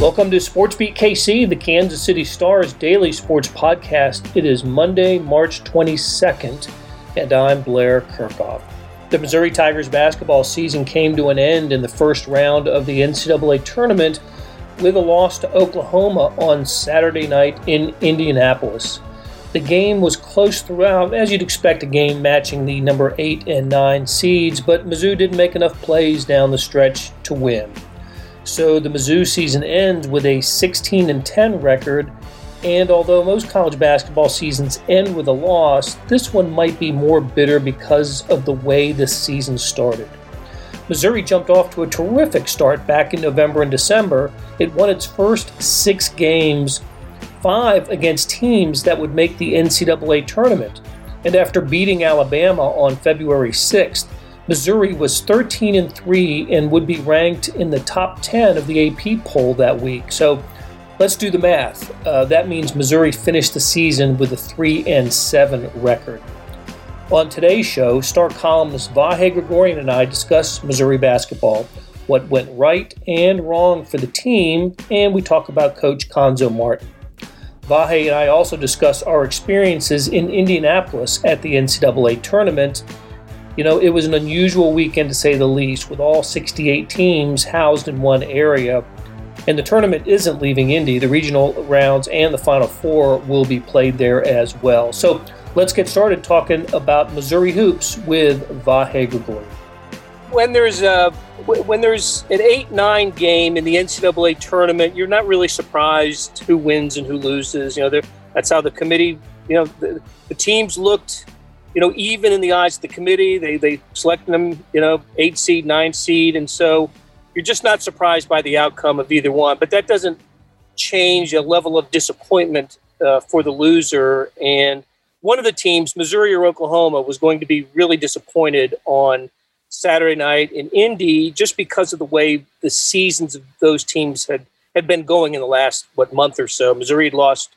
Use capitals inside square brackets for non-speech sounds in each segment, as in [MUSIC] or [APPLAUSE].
Welcome to SportsBeat KC, the Kansas City Stars daily sports podcast. It is Monday, March 22nd, and I'm Blair Kerkhoff. The Missouri Tigers basketball season came to an end in the first round of the NCAA tournament with a loss to Oklahoma on Saturday night in Indianapolis. The game was close throughout, as you'd expect a game matching the number 8 and 9 seeds, but Mizzou didn't make enough plays down the stretch to win. So the Mizzou season ends with a 16 and 10 record, and although most college basketball seasons end with a loss, this one might be more bitter because of the way the season started. Missouri jumped off to a terrific start back in November and December. It won its first six games, five against teams that would make the NCAA tournament. And after beating Alabama on February 6th, Missouri was 13 and 3 and would be ranked in the top 10 of the AP poll that week. So let's do the math. Uh, that means Missouri finished the season with a 3 and 7 record. On today's show, star columnist Vahe Gregorian and I discuss Missouri basketball, what went right and wrong for the team, and we talk about Coach Cuonzo Martin. Vahe and I also discuss our experiences in Indianapolis at the NCAA tournament you know, it was an unusual weekend to say the least, with all 68 teams housed in one area. And the tournament isn't leaving Indy. The regional rounds and the Final Four will be played there as well. So let's get started talking about Missouri hoops with Vahe Gregorian. When there's a when there's an eight-nine game in the NCAA tournament, you're not really surprised who wins and who loses. You know, that's how the committee. You know, the, the teams looked you know, even in the eyes of the committee, they they select them, you know, eight seed, nine seed, and so you're just not surprised by the outcome of either one. But that doesn't change a level of disappointment uh, for the loser. And one of the teams, Missouri or Oklahoma, was going to be really disappointed on Saturday night in Indy just because of the way the seasons of those teams had had been going in the last what month or so. Missouri had lost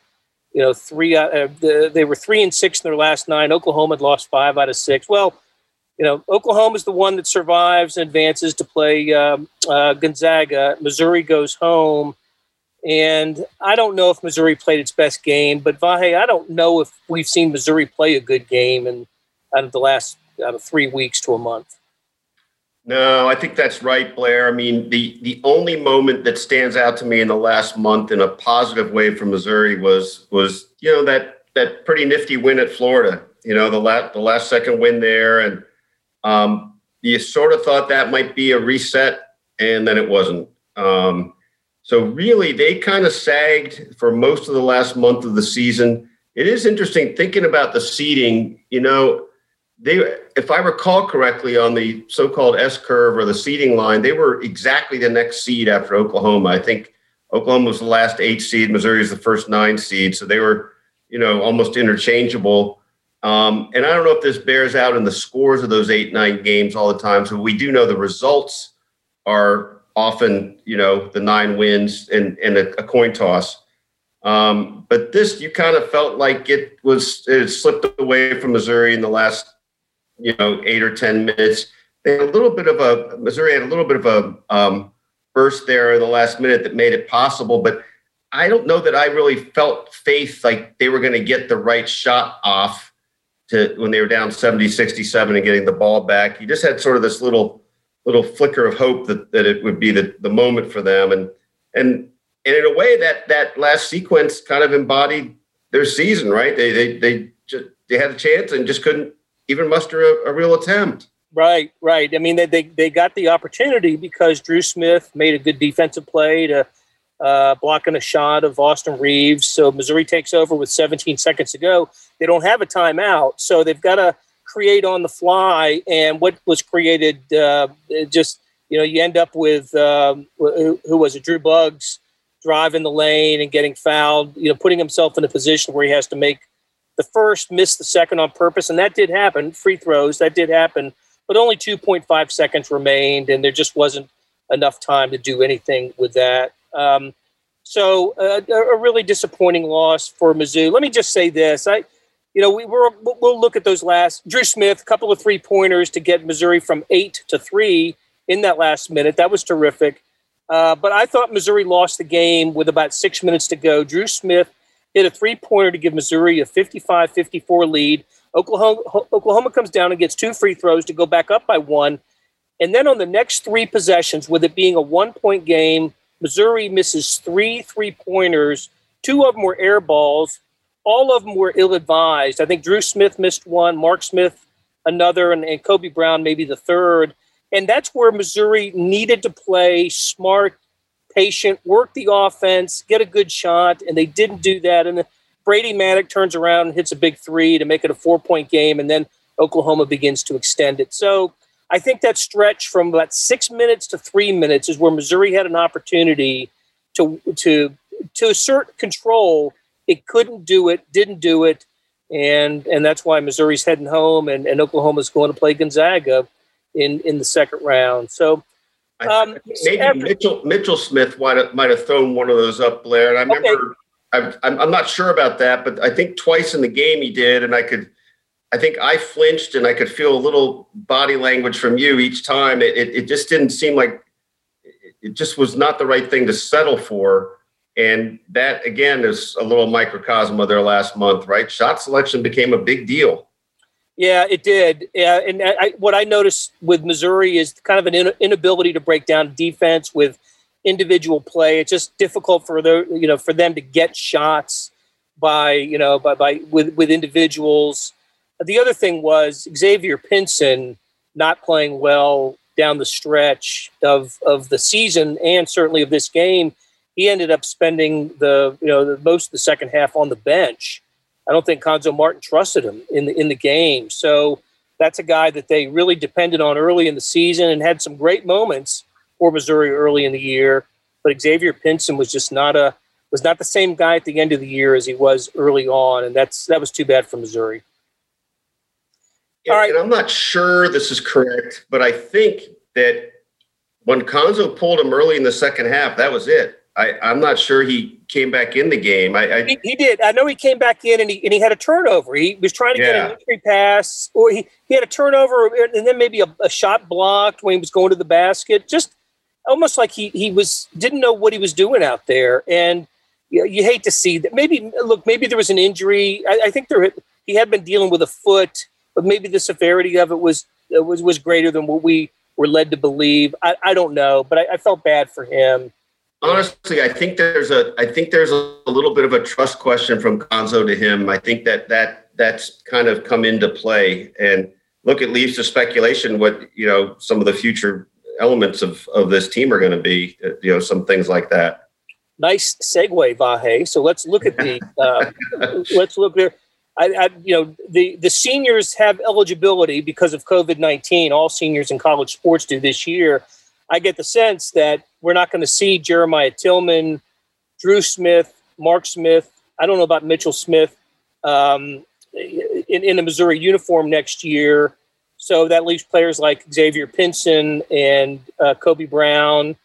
you know, three. Uh, they were three and six in their last nine. Oklahoma had lost five out of six. Well, you know, Oklahoma is the one that survives and advances to play um, uh, Gonzaga. Missouri goes home, and I don't know if Missouri played its best game, but Vahe, I don't know if we've seen Missouri play a good game in out of the last out of three weeks to a month. No, I think that's right, Blair. I mean, the the only moment that stands out to me in the last month in a positive way for Missouri was was you know that that pretty nifty win at Florida. You know, the last the last second win there, and um, you sort of thought that might be a reset, and then it wasn't. Um, so really, they kind of sagged for most of the last month of the season. It is interesting thinking about the seeding. You know, they, if I recall correctly, on the so-called S curve or the seeding line, they were exactly the next seed after Oklahoma. I think Oklahoma was the last eight seed, Missouri is the first nine seed, so they were, you know, almost interchangeable. Um, and I don't know if this bears out in the scores of those eight nine games all the time. So we do know the results are often, you know, the nine wins and and a, a coin toss. Um, but this, you kind of felt like it was it slipped away from Missouri in the last you know, eight or 10 minutes. They had a little bit of a, Missouri had a little bit of a um, burst there in the last minute that made it possible. But I don't know that I really felt faith like they were going to get the right shot off to when they were down 70, 67 and getting the ball back. You just had sort of this little, little flicker of hope that, that it would be the, the moment for them. And, and, and in a way that, that last sequence kind of embodied their season, right? They, they, they just, they had a chance and just couldn't even muster a, a real attempt. Right, right. I mean, they, they, they got the opportunity because Dru Smith made a good defensive play to uh, blocking a shot of Austin Reaves. So Missouri takes over with 17 seconds to go. They don't have a timeout, so they've got to create on the fly. And what was created, uh, just you know, you end up with um, who, who was it, Drew Buggs, driving the lane and getting fouled. You know, putting himself in a position where he has to make the first, missed the second on purpose, and that did happen. Free throws, that did happen, but only 2.5 seconds remained, and there just wasn't enough time to do anything with that. Um, so uh, a really disappointing loss for Mizzou. Let me just say this: I, you know, we were we'll look at those last. Dru Smith, couple of three pointers to get Missouri from eight to three in that last minute. That was terrific. Uh, but I thought Missouri lost the game with about six minutes to go. Dru Smith hit a three pointer to give Missouri a 55 54 lead. Oklahoma, Oklahoma comes down and gets two free throws to go back up by one. And then on the next three possessions, with it being a one point game, Missouri misses three three pointers. Two of them were air balls. All of them were ill advised. I think Dru Smith missed one, Mark Smith another, and, and Kobe Brown maybe the third. And that's where Missouri needed to play smart, patient, work the offense, get a good shot, and they didn't do that. And Brady Manek turns around and hits a big three to make it a four point game, and then Oklahoma begins to extend it. So I think that stretch from about six minutes to three minutes is where Missouri had an opportunity to to to assert control. It couldn't do it, didn't do it, and and that's why Missouri's heading home, and, and Oklahoma's going to play Gonzaga in in the second round. So. Um, maybe after, Mitchell Mitchell Smith might have, might have thrown one of those up, Blair. And I remember okay. I'm, I'm not sure about that, but I think twice in the game he did, and I could I think I flinched and I could feel a little body language from you each time. It, it, it, just didn't seem like it just was not the right thing to settle for. And that, again, is a little microcosm of their last month, right? Shot selection became a big deal. Yeah, it did. Yeah, and I, what I noticed with Missouri is kind of an inability to break down defense with individual play. It's just difficult for the you know for them to get shots by you know by by with with individuals the other thing was Xavier Pinson not playing well down the stretch of, of the season and certainly of this game. He ended up spending the you know the most of the second half on the bench. I don't think Cuonzo Martin trusted him in the in the game. So that's a guy that they really depended on early in the season and had some great moments for Missouri early in the year. But Xavier Pinson was just not a was not the same guy at the end of the year as he was early on, and that's that was too bad for Missouri. All right. And I'm not sure this is correct, but I think that when Cuonzo pulled him early in the second half, that was it. I, I'm not sure he came back in the game. I, I he, he, did. I know he came back in and he and he had a turnover. He was trying to yeah. get an entry pass, or he, he had a turnover and then maybe a, a shot blocked when he was going to the basket. Just almost like he he was didn't know what he was doing out there. And you, you hate to see that. Maybe look, maybe there was an injury. I, I think there he had been dealing with a foot but maybe the severity of it was was was greater than what we were led to believe. I, I don't know, but I, I felt bad for him. Honestly, I think there's a I think there's a, little bit of a trust question from Cuonzo to him. I think that that that's kind of come into play. And look, it leaves to speculation what you know some of the future elements of of this team are going to be. You know, some things like that. Nice segue, Vahe. So let's look at the uh, [LAUGHS] let's look there. I, I, you know, the the seniors have eligibility because of COVID nineteen. All seniors in college sports do this year. I get the sense that we're not going to see Jeremiah Tilmon, Dru Smith, Mark Smith. I don't know about Mitchell Smith um, in, in a Missouri uniform next year. So that leaves players like Xavier Pinson and uh, Kobe Brown,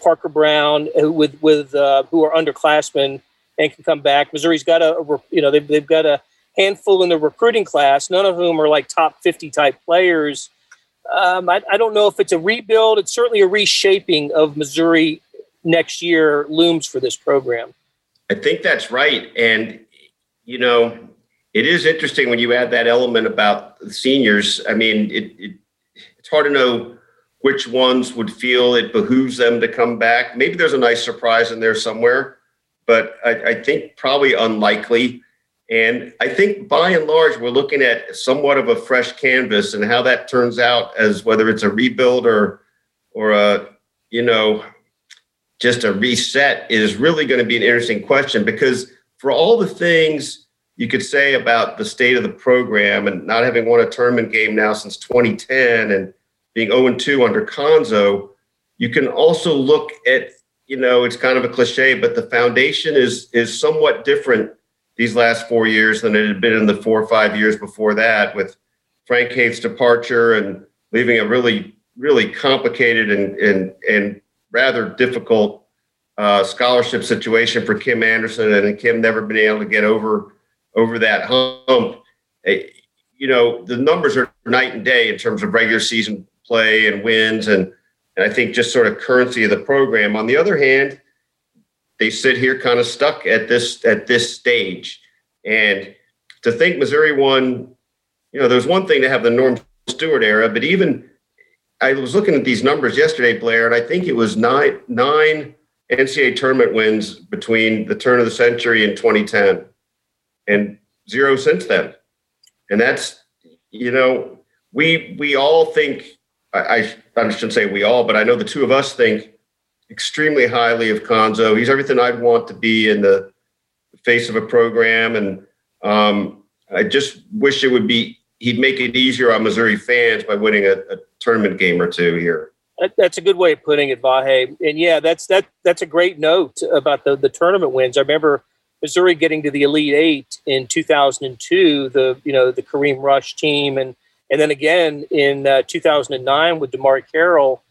Parker Braun, who with with uh, who are underclassmen and can come back. Missouri's got a, you know, they've, they've got a handful in the recruiting class, none of whom are like top 50 type players. Um, I, I, don't know if it's a rebuild. It's certainly a reshaping of Missouri next year looms for this program. I think that's right. And, you know, it is interesting when you add that element about the seniors. I mean, it, it, it's hard to know which ones would feel it behooves them to come back. Maybe there's a nice surprise in there somewhere but I, I think probably unlikely. And I think by and large, we're looking at somewhat of a fresh canvas and how that turns out as whether it's a rebuild or, or a, you know, just a reset is really going to be an interesting question because for all the things you could say about the state of the program and not having won a tournament game now since 2010 and being 0 2 under Cuonzo, you can also look at you know, it's kind of a cliche, but the foundation is is somewhat different these last four years than it had been in the four or five years before that, with Frank Haith's departure and leaving a really, really complicated and and and rather difficult uh, scholarship situation for Kim Anderson, and Kim never been able to get over over that hump. You know, the numbers are night and day in terms of regular season play and wins and and I think just sort of currency of the program. On the other hand, they sit here kind of stuck at this at this stage, and to think Missouri won, you know, there's one thing to have the Norm Stewart era, but even I was looking at these numbers yesterday, Blair, and I think it was nine nine NCAA tournament wins between the turn of the century and 2010, and zero since then. And that's you know we we all think I, I shouldn't say we all, but I know the two of us think extremely highly of Cuonzo. He's everything I'd want to be in the face of a program, and um, I just wish it would be he'd make it easier on Missouri fans by winning a, a tournament game or two here. That's a good way of putting it, Vahe. And yeah, that's that. That's a great note about the the tournament wins. I remember Missouri getting to the Elite Eight in 2002. The you know the Kareem Rush team, and and then again in uh, 2009 with DeMarre Carroll,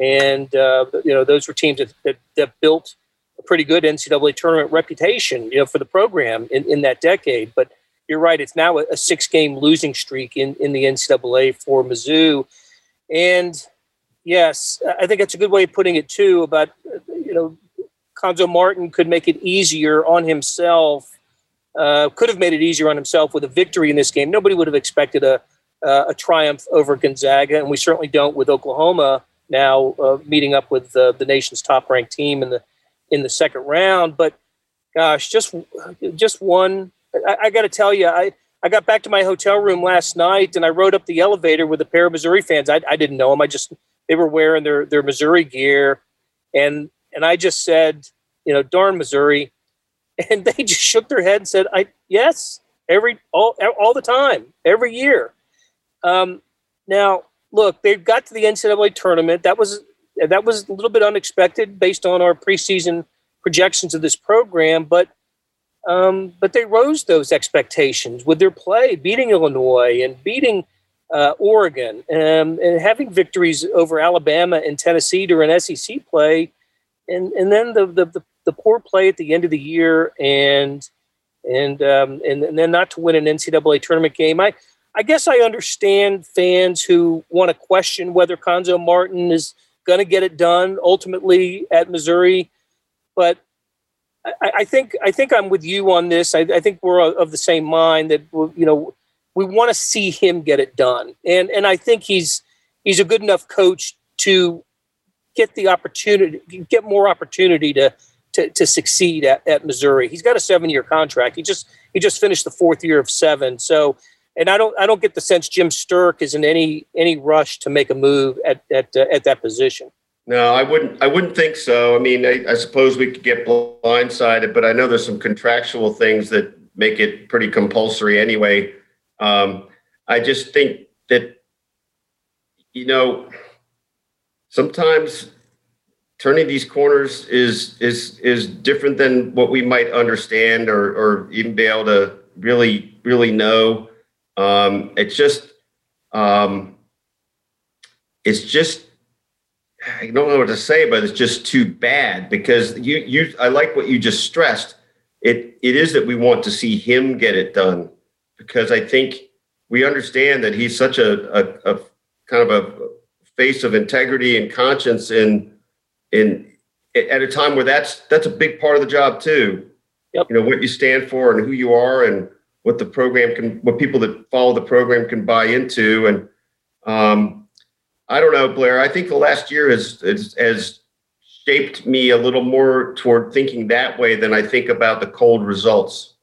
and uh, you know those were teams that, that, that built a pretty good NCAA tournament reputation, you know, for the program in, in that decade. But you're right; it's now a, a six game losing streak in in the NCAA for Mizzou, and yes, I think that's a good way of putting it too. About you know Cuonzo Martin could make it easier on himself. Uh, could have made it easier on himself with a victory in this game. Nobody would have expected a uh, a triumph over Gonzaga, and we certainly don't with Oklahoma now uh, meeting up with the nation's top ranked team in the in the second round. But gosh, just just one. I, I got to tell you, I. I got back to my hotel room last night and I rode up the elevator with a pair of Missouri fans. I, I didn't know them. I just they were wearing their their Missouri gear, and and I just said, you know, darn Missouri. [LAUGHS] And they just shook their head and said, I, yes, every, all, all the time, every year. Um, now, look, they got to the NCAA tournament. That was, that was a little bit unexpected based on our preseason projections of this program, but um, but they rose those expectations with their play, beating Illinois and beating uh, Oregon, um, and having victories over Alabama and Tennessee during SEC play and and then the, the the, the poor play at the end of the year and and um, and, and then not to win an NCAA tournament game. I I guess I understand fans who want to question whether Cuonzo Martin is going to get it done ultimately at Missouri, but I, I, think I think I'm with you on this. I, I think we're of the same mind that you know we want to see him get it done, and and I think he's he's a good enough coach to get the opportunity, get more opportunity to to, to succeed at, at Missouri. He's got a seven year contract. He just he just finished the fourth year of seven. So, and I don't I don't get the sense Jim Sterk is in any any rush to make a move at at uh, at that position. No, I wouldn't. I wouldn't think so. I mean, I, I suppose we could get blindsided, but I know there's some contractual things that make it pretty compulsory anyway. Um, I just think that you know sometimes turning these corners is is is different than what we might understand or or even be able to really really know. Um, it's just um, it's just I don't know what to say, but it's just too bad because you you I like what you just stressed. It it is that we want to see him get it done because I think we understand that he's such a, a, a kind of a face of integrity and conscience in in at a time where that's that's a big part of the job too. Yep. You know what you stand for and who you are and what the program can what people that follow the program can buy into and um, I don't know Blair I think the last year has, has shaped me a little more toward thinking that way than I think about the cold results.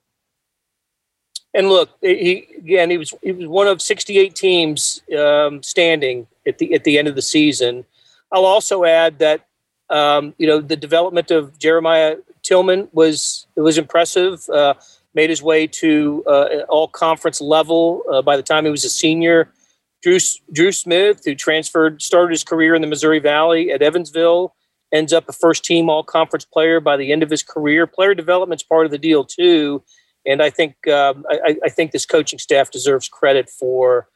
And look, he again he was he was one of 68 teams um, standing at the at the end of the season. I'll also add that um, you know the development of Jeremiah Tilmon was it was impressive. Uh, made his way to uh, all conference level uh, by the time he was a senior. Drew, Dru Smith, who transferred, started his career in the Missouri Valley at Evansville, ends up a first team all conference player by the end of his career. Player development's part of the deal too, and I think um, I, I, think this coaching staff deserves credit for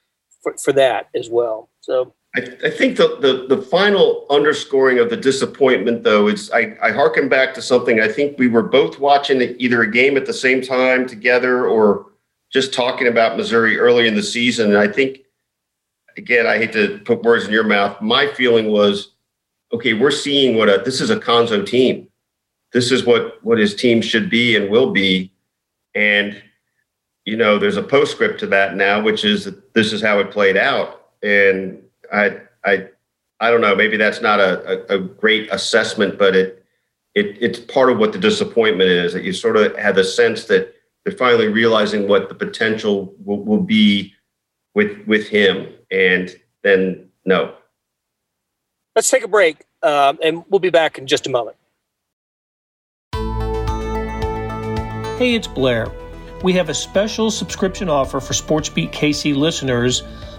for, for that as well. So I, I think the, the, the final underscoring of the disappointment, though, is I, I harken back to something. I think we were both watching either a game at the same time together or just talking about Missouri early in the season. And I think, again, I hate to put words in your mouth. My feeling was okay, we're seeing what a this is a Cuonzo team. This is what what his team should be and will be, and you know, there's a postscript to that now, which is that this is how it played out. And I, I, I don't know. Maybe that's not a, a, a great assessment, but it, it, it's part of what the disappointment is that you sort of have the sense that they're finally realizing what the potential will, will be with with him, and then no. Let's take a break, um, and we'll be back in just a moment. Hey, it's Blair we have a special subscription offer for SportsBeat KC listeners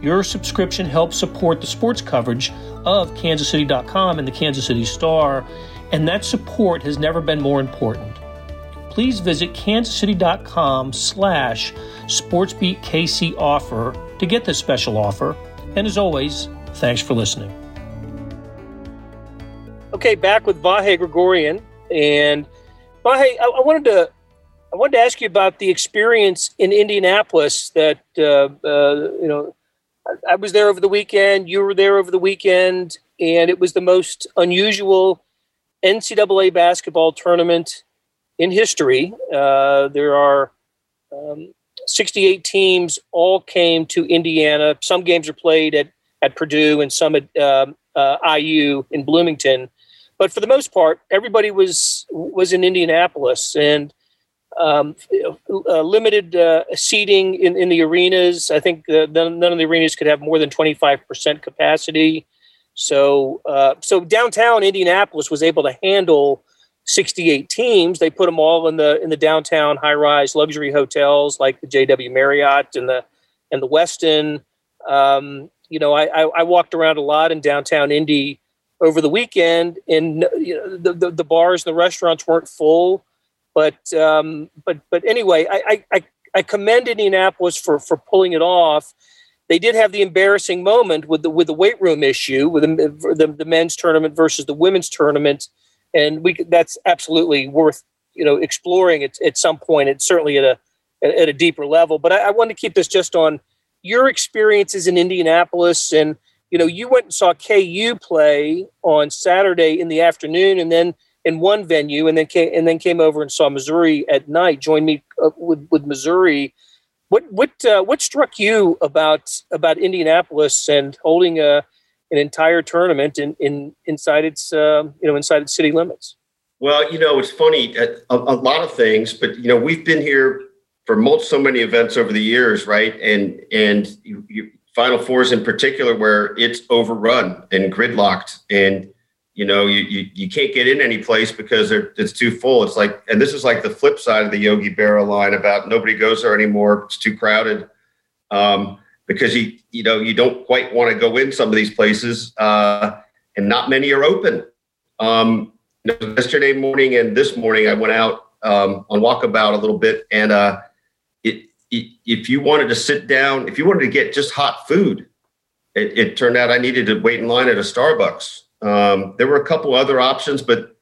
Your subscription helps support the sports coverage of KansasCity.com and the Kansas City Star, and that support has never been more important. Please visit kansascity.com slash sportsbeatkc offer to get this special offer. And as always, thanks for listening. Okay, back with Vahe Gregorian. And Vahe, I, I wanted to I wanted to ask you about the experience in Indianapolis that uh, uh, you know I was there over the weekend. You were there over the weekend, and it was the most unusual NCAA basketball tournament in history. Uh, there are um, 68 teams, all came to Indiana. Some games are played at, at Purdue and some at um, uh, IU in Bloomington. But for the most part, everybody was was in Indianapolis, and um, uh, limited uh, seating in, in the arenas. I think uh, none, of the arenas could have more than 25% capacity. So, uh, so downtown Indianapolis was able to handle 68 teams. They put them all in the in the downtown high-rise luxury hotels like the JW Marriott and the and the Westin. Um, you know, I, I, I walked around a lot in downtown Indy over the weekend, and you know, the, the, the bars and the restaurants weren't full but um, but but anyway, I, I I commend Indianapolis for for pulling it off. They did have the embarrassing moment with the with the weight room issue with the, the, the men's tournament versus the women's tournament, and we that's absolutely worth you know exploring at, at some point. It's certainly at a at a deeper level. But I, I want to keep this just on your experiences in Indianapolis, and you know you went and saw KU play on Saturday in the afternoon, and then in one venue and then came and then came over and saw Missouri at night. Joined me uh, with with Missouri. What what uh, what struck you about about Indianapolis and holding a an entire tournament in, in inside its uh, you know inside its city limits? Well, you know, it's funny uh, a, a lot of things, but you know, we've been here for most, so many events over the years, right? And and you, you, Final Fours in particular, where it's overrun and gridlocked and you know you, you, you can't get in any place because it's too full. It's like and this is like the flip side of the yogi berra line about nobody goes there anymore it's too crowded. Um, because you you know you don't quite want to go in some of these places uh, and not many are open. Um, you know, yesterday morning and this morning i went out um, on walkabout a little bit and uh, it, it, if you wanted to sit down if you wanted to get just hot food it, it turned out i needed to wait in line at a starbucks um, there were a couple other options, but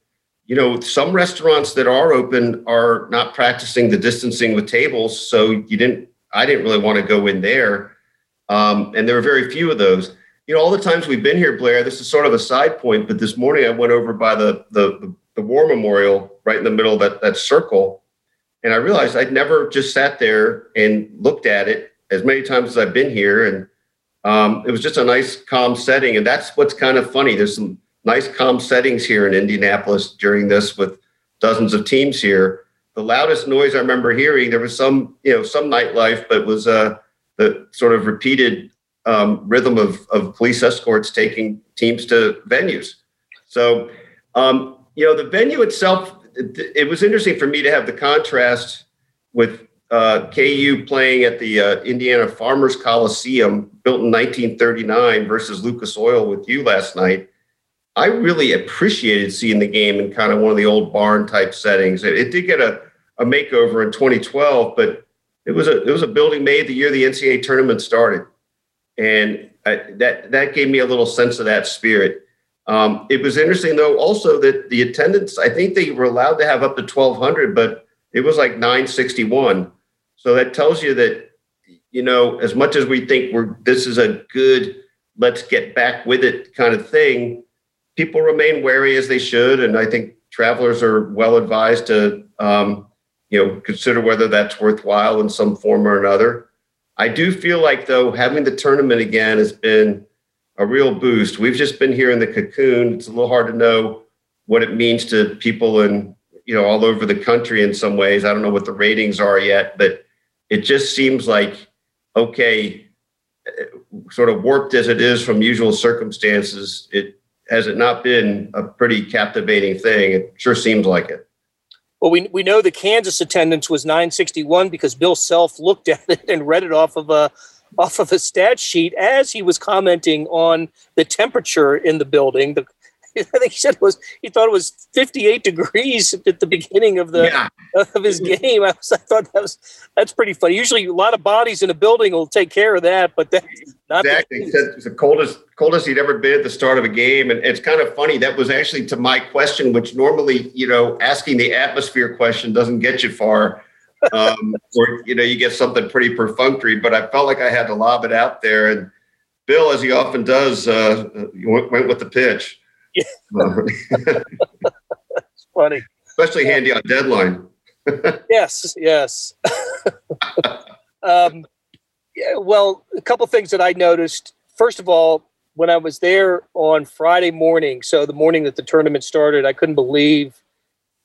you know, some restaurants that are open are not practicing the distancing with tables, so you didn't. I didn't really want to go in there, um, and there were very few of those. You know, all the times we've been here, Blair. This is sort of a side point, but this morning I went over by the the, the, War Memorial right in the middle of that that circle, and I realized I'd never just sat there and looked at it as many times as I've been here, and um, it was just a nice calm setting and that's what's kind of funny. There's some nice calm settings here in indianapolis during this with dozens of teams here. The loudest noise i remember hearing there was some you know some nightlife but was uh, the sort of repeated um, rhythm of, of police escorts taking teams to venues. So um, you know the venue itself it, it was interesting for me to have the contrast with uh, KU playing at the uh, Indiana Farmers Coliseum, built in 1939, versus Lucas Oil with you last night. I really appreciated seeing the game in kind of one of the old barn type settings. It, it did get a, a makeover in 2012, but it was a it was a building made the year the NCAA tournament started, and I, that that gave me a little sense of that spirit. Um, it was interesting though also that the attendance I think they were allowed to have up to 1,200, but it was like 961. So that tells you that you know as much as we think we're this is a good let's get back with it kind of thing, people remain wary as they should, and I think travelers are well advised to um, you know consider whether that's worthwhile in some form or another. I do feel like though having the tournament again has been a real boost. We've just been here in the cocoon. It's a little hard to know what it means to people in you know all over the country in some ways. I don't know what the ratings are yet, but it just seems like okay, uh, sort of warped as it is from usual circumstances. It has it not been a pretty captivating thing. It sure seems like it. Well, we, we know the Kansas attendance was 961 because Bill Self looked at it and read it off of a off of a stat sheet as he was commenting on the temperature in the building. The, [LAUGHS] I think he said it was he thought it was 58 degrees at the beginning of the yeah. [LAUGHS] of his game. I, was, I thought that was that's pretty funny. Usually, a lot of bodies in a building will take care of that, but that's not exactly. The, it's the coldest coldest he'd ever been at the start of a game, and it's kind of funny. That was actually to my question, which normally you know asking the atmosphere question doesn't get you far. um, [LAUGHS] or you know you get something pretty perfunctory, but I felt like I had to lob it out there, and Bill, as he often does, uh, went with the pitch. It's funny. Especially handy on deadline. [LAUGHS] yes, yes. um, yeah, well, a couple things that I noticed. First of all, when I was there on Friday morning, so the morning that the tournament started, I couldn't believe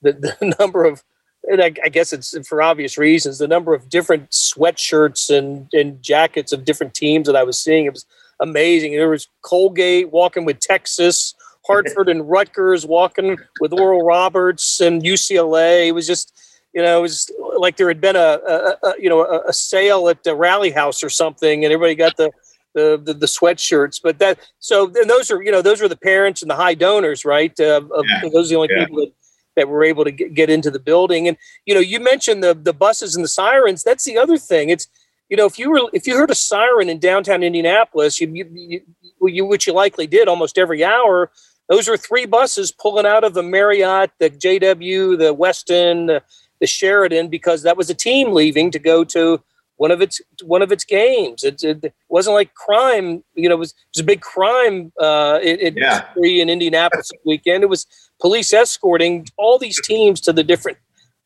the, the [LAUGHS] number of, and I, I, guess it's for obvious reasons, the number of different sweatshirts and, and jackets of different teams that I was seeing. It was amazing. There was Colgate walking with Texas, Hartford and Rutgers walking with Oral Roberts and UCLA. It was just, you know, it was like there had been a, a, a you know a, a, sale at the Rally House or something, and everybody got the the, the, the sweatshirts. But that so and those are you know those were the parents and the high donors, right? Uh, of, yeah. Those are the only yeah. people that that were able to get, get into the building. And you know, you mentioned the the buses and the sirens. That's the other thing. It's you know, if you were if you heard a siren in downtown Indianapolis, you, you, you, you which you likely did almost every hour, those are three buses pulling out of the Marriott, the JW, the Westin, the, the Sheraton, because that was a team leaving to go to one of its one of its games. It, it wasn't like crime, you know. It was, it was a big crime uh, in, yeah. in Indianapolis weekend. It was police escorting all these teams to the different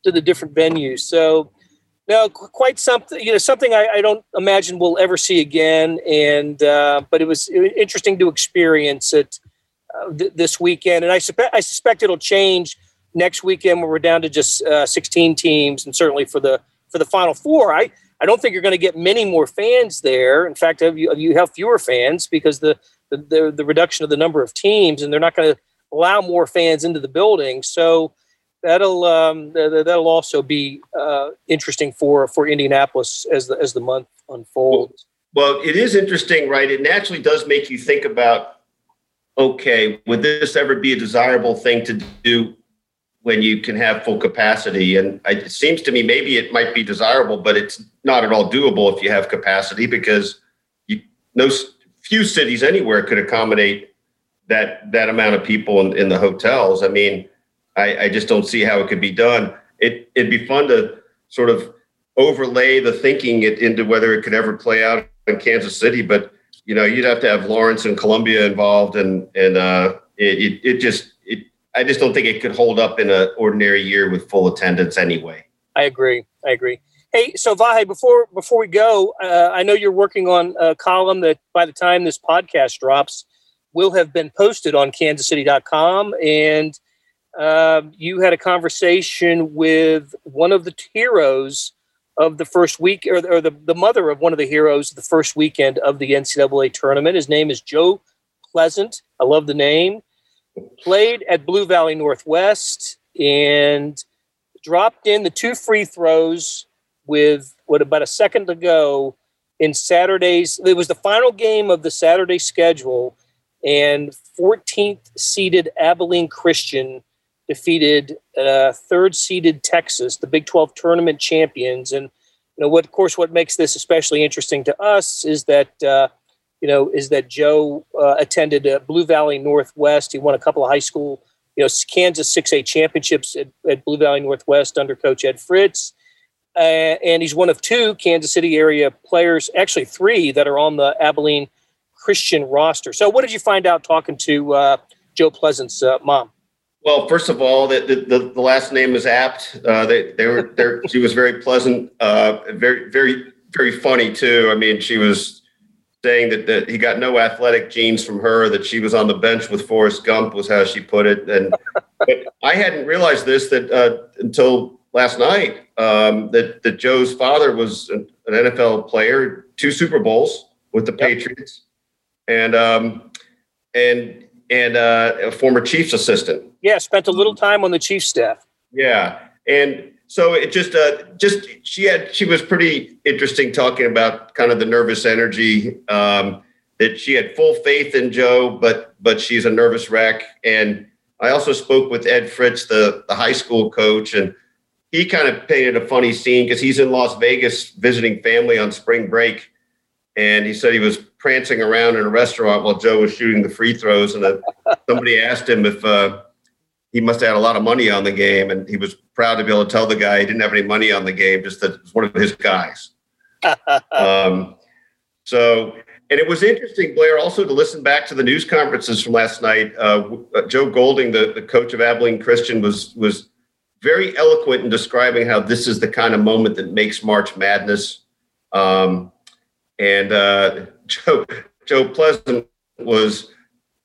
to the different venues. So, now quite something. You know, something I, I don't imagine we'll ever see again. And uh, but it was interesting to experience it uh, th- this weekend, and I, suspect I suspect it'll change next weekend when we're down to just uh, 16 teams, and certainly for the for the final four. I I don't think you're going to get many more fans there. In fact, you you have fewer fans because the the, the, the reduction of the number of teams, and they're not going to allow more fans into the building. So that'll um, that'll also be uh, interesting for for Indianapolis as the as the month unfolds. Well, well, it is interesting, right? It naturally does make you think about okay, would this ever be a desirable thing to do when you can have full capacity? And it seems to me maybe it might be desirable, but it's not at all doable if you have capacity because you, no few cities anywhere could accommodate that that amount of people in, in the hotels. I mean, I, I just don't see how it could be done. It it'd be fun to sort of overlay the thinking it, into whether it could ever play out in Kansas City, but you know, you'd have to have Lawrence and Columbia involved, and and uh, it, it, just it. I just don't think it could hold up in an ordinary year with full attendance anyway. I agree. I agree. Hey, so Vahe, before before we go, uh, I know you're working on a column that by the time this podcast drops, will have been posted on KansasCity.com, and uh, you had a conversation with one of the heroes of the first week, or, or the, the mother of one of the heroes the first weekend of the NCAA tournament. His name is Joe Pleasant. I love the name. Played at Blue Valley Northwest and dropped in the two free throws with what about a second to go in Saturday's. It was the final game of the Saturday schedule, and 14th seeded Abilene Christian defeated uh, third seeded Texas, the Big 12 tournament champions. And, you know, what, of course, what makes this especially interesting to us is that, uh, you know, is that Joe uh, attended uh, Blue Valley Northwest. He won a couple of high school, you know, Kansas 6A championships at, at Blue Valley Northwest under Coach Ed Fritz. Uh, and he's one of two Kansas City area players, actually three, that are on the Abilene Christian roster. So, what did you find out talking to uh, Joe Pleasant's mom? Well, first of all, the, the, the last name is apt. Uh, they, they were there. she was very pleasant, uh, very, very, very funny too. I mean, she was saying that, that he got no athletic genes from her, that she was on the bench with Forrest Gump was how she put it. And I hadn't realized this that uh, until last night, um, that, that Joe's father was an, an, NFL player, two Super Bowls with the yep. Patriots. And, um, and and uh, a former Chiefs assistant. Yeah, spent a little time on the Chiefs staff. Yeah, and so it just uh, just she had she was pretty interesting talking about kind of the nervous energy um, that she had full faith in Joe, but but she's a nervous wreck. And I also spoke with Ed Fritz, the the high school coach, and he kind of painted a funny scene because he's in Las Vegas visiting family on spring break and he said he was prancing around in a restaurant while Joe was shooting the free throws, and somebody asked him if uh, he must have had a lot of money on the game, and he was proud to be able to tell the guy he didn't have any money on the game, just that it was one of his guys. [LAUGHS] um, so, and it was interesting, Blair, also to listen back to the news conferences from last night. Uh, uh, Joe Golding, the, the coach of Abilene Christian, was was very eloquent in describing how this is the kind of moment that makes March Madness. Um, and uh, Joe Joe Pleasant was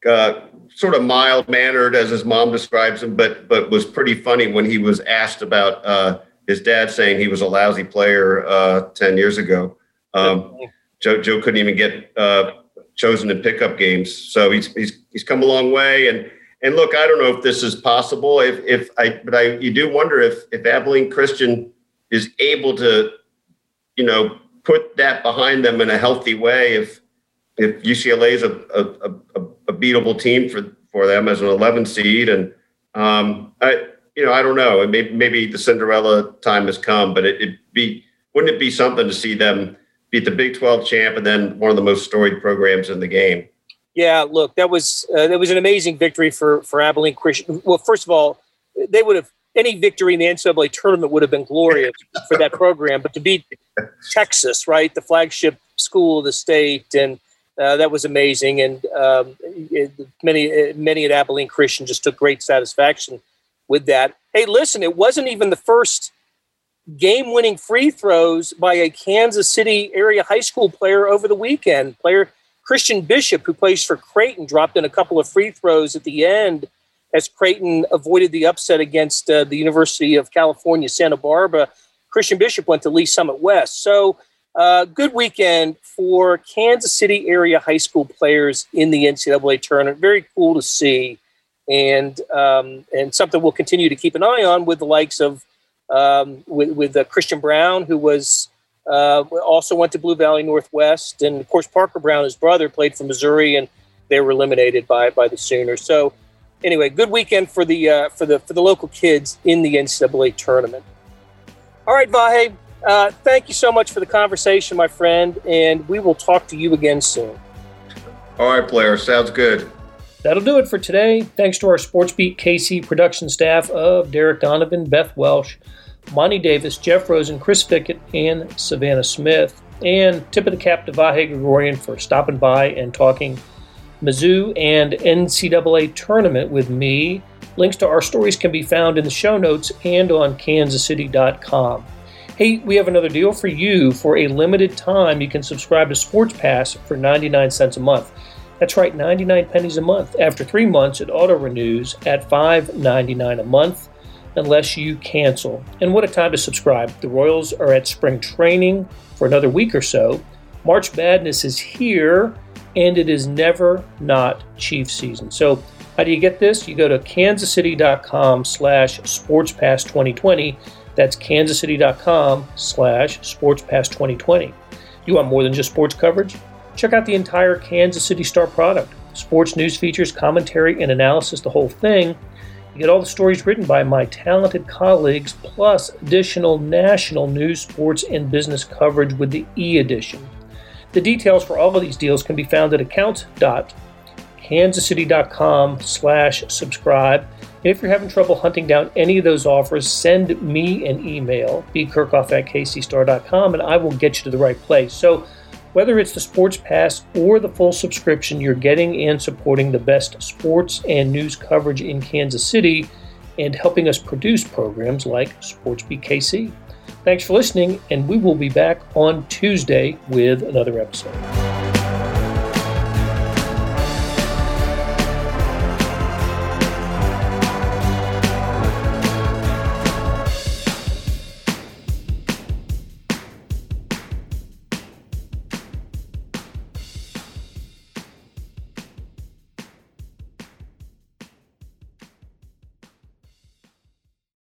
uh, sort of mild mannered, as his mom describes him, but but was pretty funny when he was asked about uh, his dad saying he was a lousy player uh, ten years ago. Um, Joe Joe couldn't even get uh, chosen in pickup games, so he's he's he's come a long way. And and look, I don't know if this is possible. If if I but I you do wonder if if Abilene Christian is able to, you know, put that behind them in a healthy way if if UCLA is a, a, a, a beatable team for, for them as an 11 seed. And um, I, you know, I don't know. Maybe, maybe the Cinderella time has come, but it, would be, wouldn't it be something to see them beat the Big 12 champ and then one of the most storied programs in the game? Yeah, look, that was uh, that was an amazing victory for for Abilene Christian. Well, first of all, they would have any victory in the NCAA tournament would have been glorious for that program. But to beat Texas, right, the flagship school of the state, and uh, that was amazing. And um, it, many many at Abilene Christian just took great satisfaction with that. Hey, listen, it wasn't even the first game-winning free throws by a Kansas City area high school player over the weekend. Player Christian Bishop, who plays for Creighton, dropped in a couple of free throws at the end as Creighton avoided the upset against uh, the University of California, Santa Barbara. Christian Bishop went to Lee's Summit West. So, uh, good weekend for Kansas City area high school players in the NCAA tournament. Very cool to see, and um, and something we'll continue to keep an eye on with the likes of um, with, with uh, Christian Braun, who was uh, also went to Blue Valley Northwest, and of course Parker Braun, his brother, played for Missouri, and they were eliminated by by the Sooners. So anyway, good weekend for the uh, for the for the local kids in the NCAA tournament. All right, Vahe, uh, thank you so much for the conversation, my friend, and we will talk to you again soon. All right, Blair, sounds good. That'll do it for today. Thanks to our SportsBeat KC production staff of Derek Donovan, Beth Welsh, Monty Davis, Jeff Rosen, Chris Fickett, and Savannah Smith. And tip of the cap to Vahe Gregorian for stopping by and talking Mizzou and NCAA tournament with me. Links to our stories can be found in the show notes and on kansascity.com. Hey, we have another deal for you. For a limited time, you can subscribe to Sports Pass for 99 cents a month. That's right, 99 pennies a month. After three months, it auto renews at $5.99 a month unless you cancel. And what a time to subscribe. The Royals are at spring training for another week or so. March Madness is here and it is never not Chief season. So how do you get this? You go to kansascity.com slash sportspass2020. That's kansascity.com slash sportspass2020. You want more than just sports coverage? Check out the entire Kansas City Star product. Sports news features, commentary, and analysis, the whole thing. You get all the stories written by my talented colleagues, plus additional national news, sports, and business coverage with the e edition. The details for all of these deals can be found at account.kansascity.com slash subscribe. And if you're having trouble hunting down any of those offers, send me an email, bkerkhoff at kcstar.com, and I will get you to the right place. So whether it's the Sports Pass or the full subscription, you're getting and supporting the best sports and news coverage in Kansas City and helping us produce programs like SportsBeat KC. Thanks for listening, and we will be back on Tuesday with another episode.